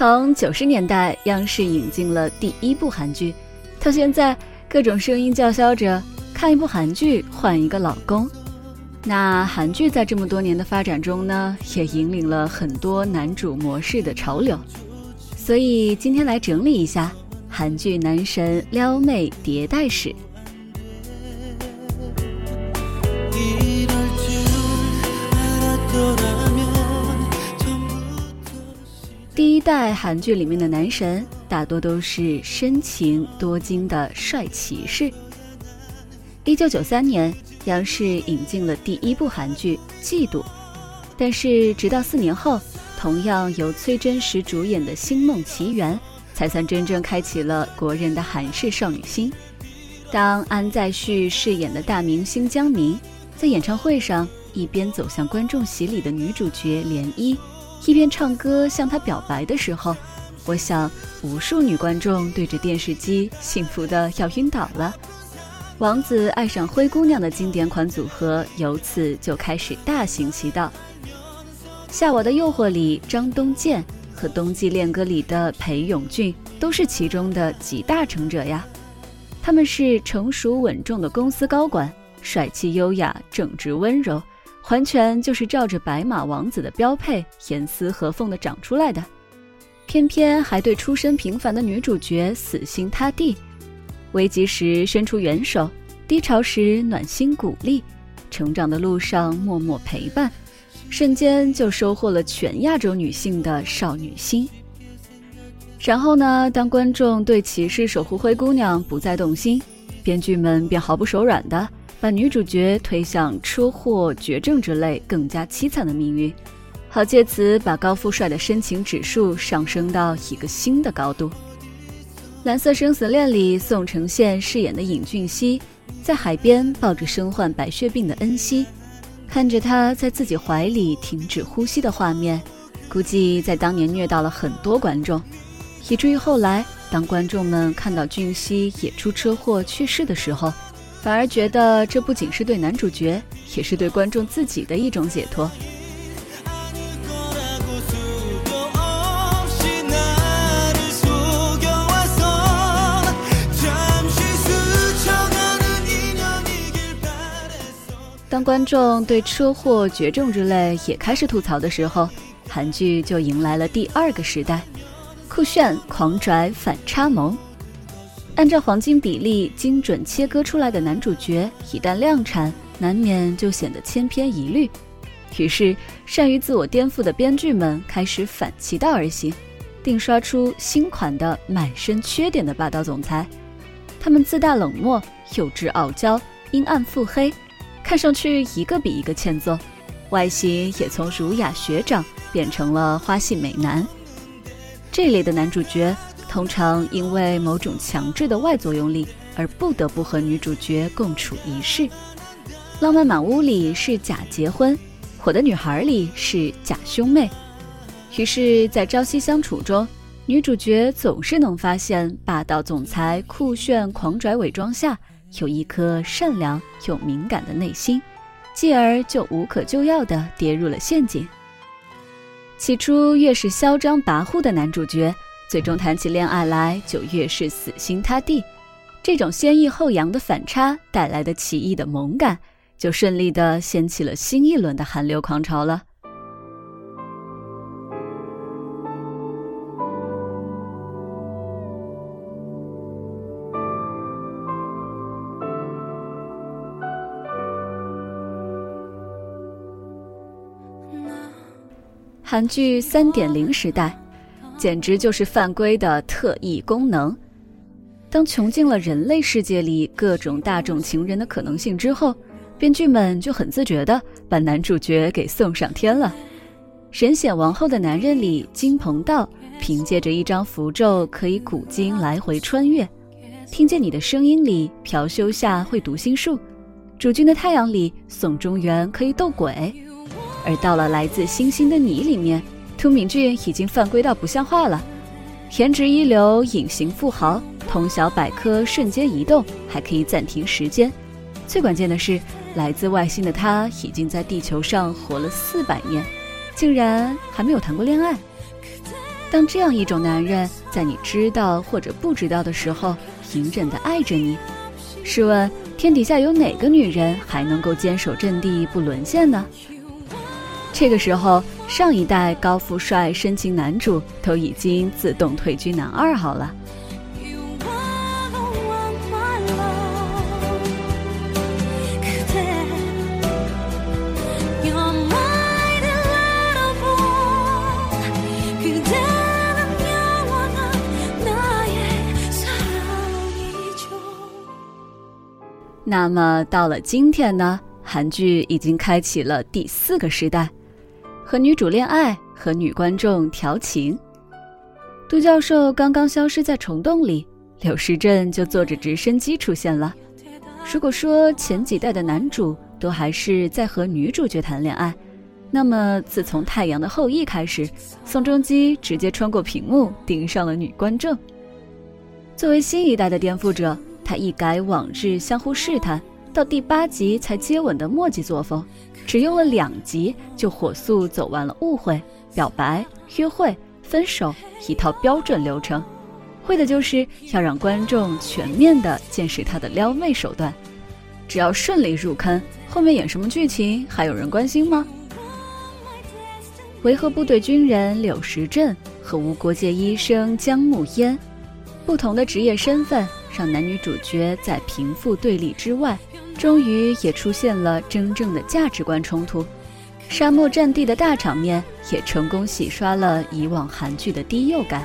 从九十年代央视引进了第一部韩剧，到现在各种声音叫嚣着看一部韩剧换一个老公。那韩剧在这么多年的发展中呢，也引领了很多男主模式的潮流。所以今天来整理一下韩剧男神撩妹迭代史。第一代韩剧里面的男神大多都是深情多金的帅骑士。一九九三年，央视引进了第一部韩剧《嫉妒》，但是直到四年后，同样由崔真实主演的《星梦奇缘》才算真正开启了国人的韩式少女心。当安在旭饰演的大明星江明在演唱会上一边走向观众席里的女主角涟漪。一边唱歌向他表白的时候，我想无数女观众对着电视机幸福的要晕倒了。王子爱上灰姑娘的经典款组合由此就开始大行其道。《夏娃的诱惑》里张东健和《冬季恋歌》里的裴勇俊都是其中的集大成者呀。他们是成熟稳重的公司高管，帅气优雅，正直温柔。完全就是照着白马王子的标配严丝合缝的长出来的，偏偏还对出身平凡的女主角死心塌地，危急时伸出援手，低潮时暖心鼓励，成长的路上默默陪伴，瞬间就收获了全亚洲女性的少女心。然后呢，当观众对骑士守护灰姑娘不再动心，编剧们便毫不手软的。把女主角推向车祸、绝症之类更加凄惨的命运，好借此把高富帅的深情指数上升到一个新的高度。《蓝色生死恋》里，宋承宪饰演的尹俊熙，在海边抱着身患白血病的恩熙，看着他在自己怀里停止呼吸的画面，估计在当年虐到了很多观众，以至于后来当观众们看到俊熙也出车祸去世的时候。反而觉得这不仅是对男主角，也是对观众自己的一种解脱。当观众对车祸、绝症之类也开始吐槽的时候，韩剧就迎来了第二个时代：酷炫、狂拽、反差萌。按照黄金比例精准切割出来的男主角，一旦量产，难免就显得千篇一律。于是，善于自我颠覆的编剧们开始反其道而行，定刷出新款的满身缺点的霸道总裁。他们自大冷漠、幼稚傲娇、阴暗腹黑，看上去一个比一个欠揍，外形也从儒雅学长变成了花系美男。这类的男主角。通常因为某种强制的外作用力而不得不和女主角共处一室，《浪漫满屋》里是假结婚，《我的女孩》里是假兄妹。于是，在朝夕相处中，女主角总是能发现霸道总裁酷炫狂拽伪装下有一颗善良又敏感的内心，继而就无可救药地跌入了陷阱。起初，越是嚣张跋扈的男主角。最终谈起恋爱来就越是死心塌地，这种先抑后扬的反差带来的奇异的萌感，就顺利的掀起了新一轮的韩流狂潮了。韩剧三点零时代。简直就是犯规的特异功能。当穷尽了人类世界里各种大众情人的可能性之后，编剧们就很自觉地把男主角给送上天了。《神显王后的男人》里，金鹏道凭借着一张符咒可以古今来回穿越；听见你的声音里，朴修夏会读心术；《主君的太阳》里，宋中原可以斗鬼；而到了《来自星星的你》里面。涂敏俊已经犯规到不像话了，颜值一流，隐形富豪，通晓百科，瞬间移动，还可以暂停时间。最关键的是，来自外星的他已经在地球上活了四百年，竟然还没有谈过恋爱。当这样一种男人在你知道或者不知道的时候，隐忍的爱着你，试问天底下有哪个女人还能够坚守阵地不沦陷呢？这个时候，上一代高富帅深情男主都已经自动退居男二号了。那么到了今天呢？韩剧已经开启了第四个时代，和女主恋爱，和女观众调情。杜教授刚刚消失在虫洞里，柳时镇就坐着直升机出现了。如果说前几代的男主都还是在和女主角谈恋爱，那么自从《太阳的后裔》开始，宋仲基直接穿过屏幕盯上了女观众。作为新一代的颠覆者。他一改往日相互试探，到第八集才接吻的墨迹作风，只用了两集就火速走完了误会、表白、约会、分手一套标准流程，为的就是要让观众全面的见识他的撩妹手段。只要顺利入坑，后面演什么剧情还有人关心吗？维和部队军人柳时镇和无国界医生姜暮烟，不同的职业身份。让男女主角在贫富对立之外，终于也出现了真正的价值观冲突。沙漠战地的大场面也成功洗刷了以往韩剧的低幼感。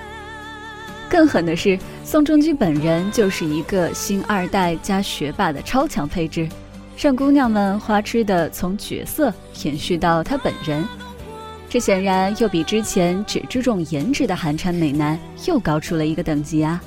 更狠的是，宋仲基本人就是一个星二代加学霸的超强配置，让姑娘们花痴的从角色延续到他本人。这显然又比之前只注重颜值的寒蝉美男又高出了一个等级啊！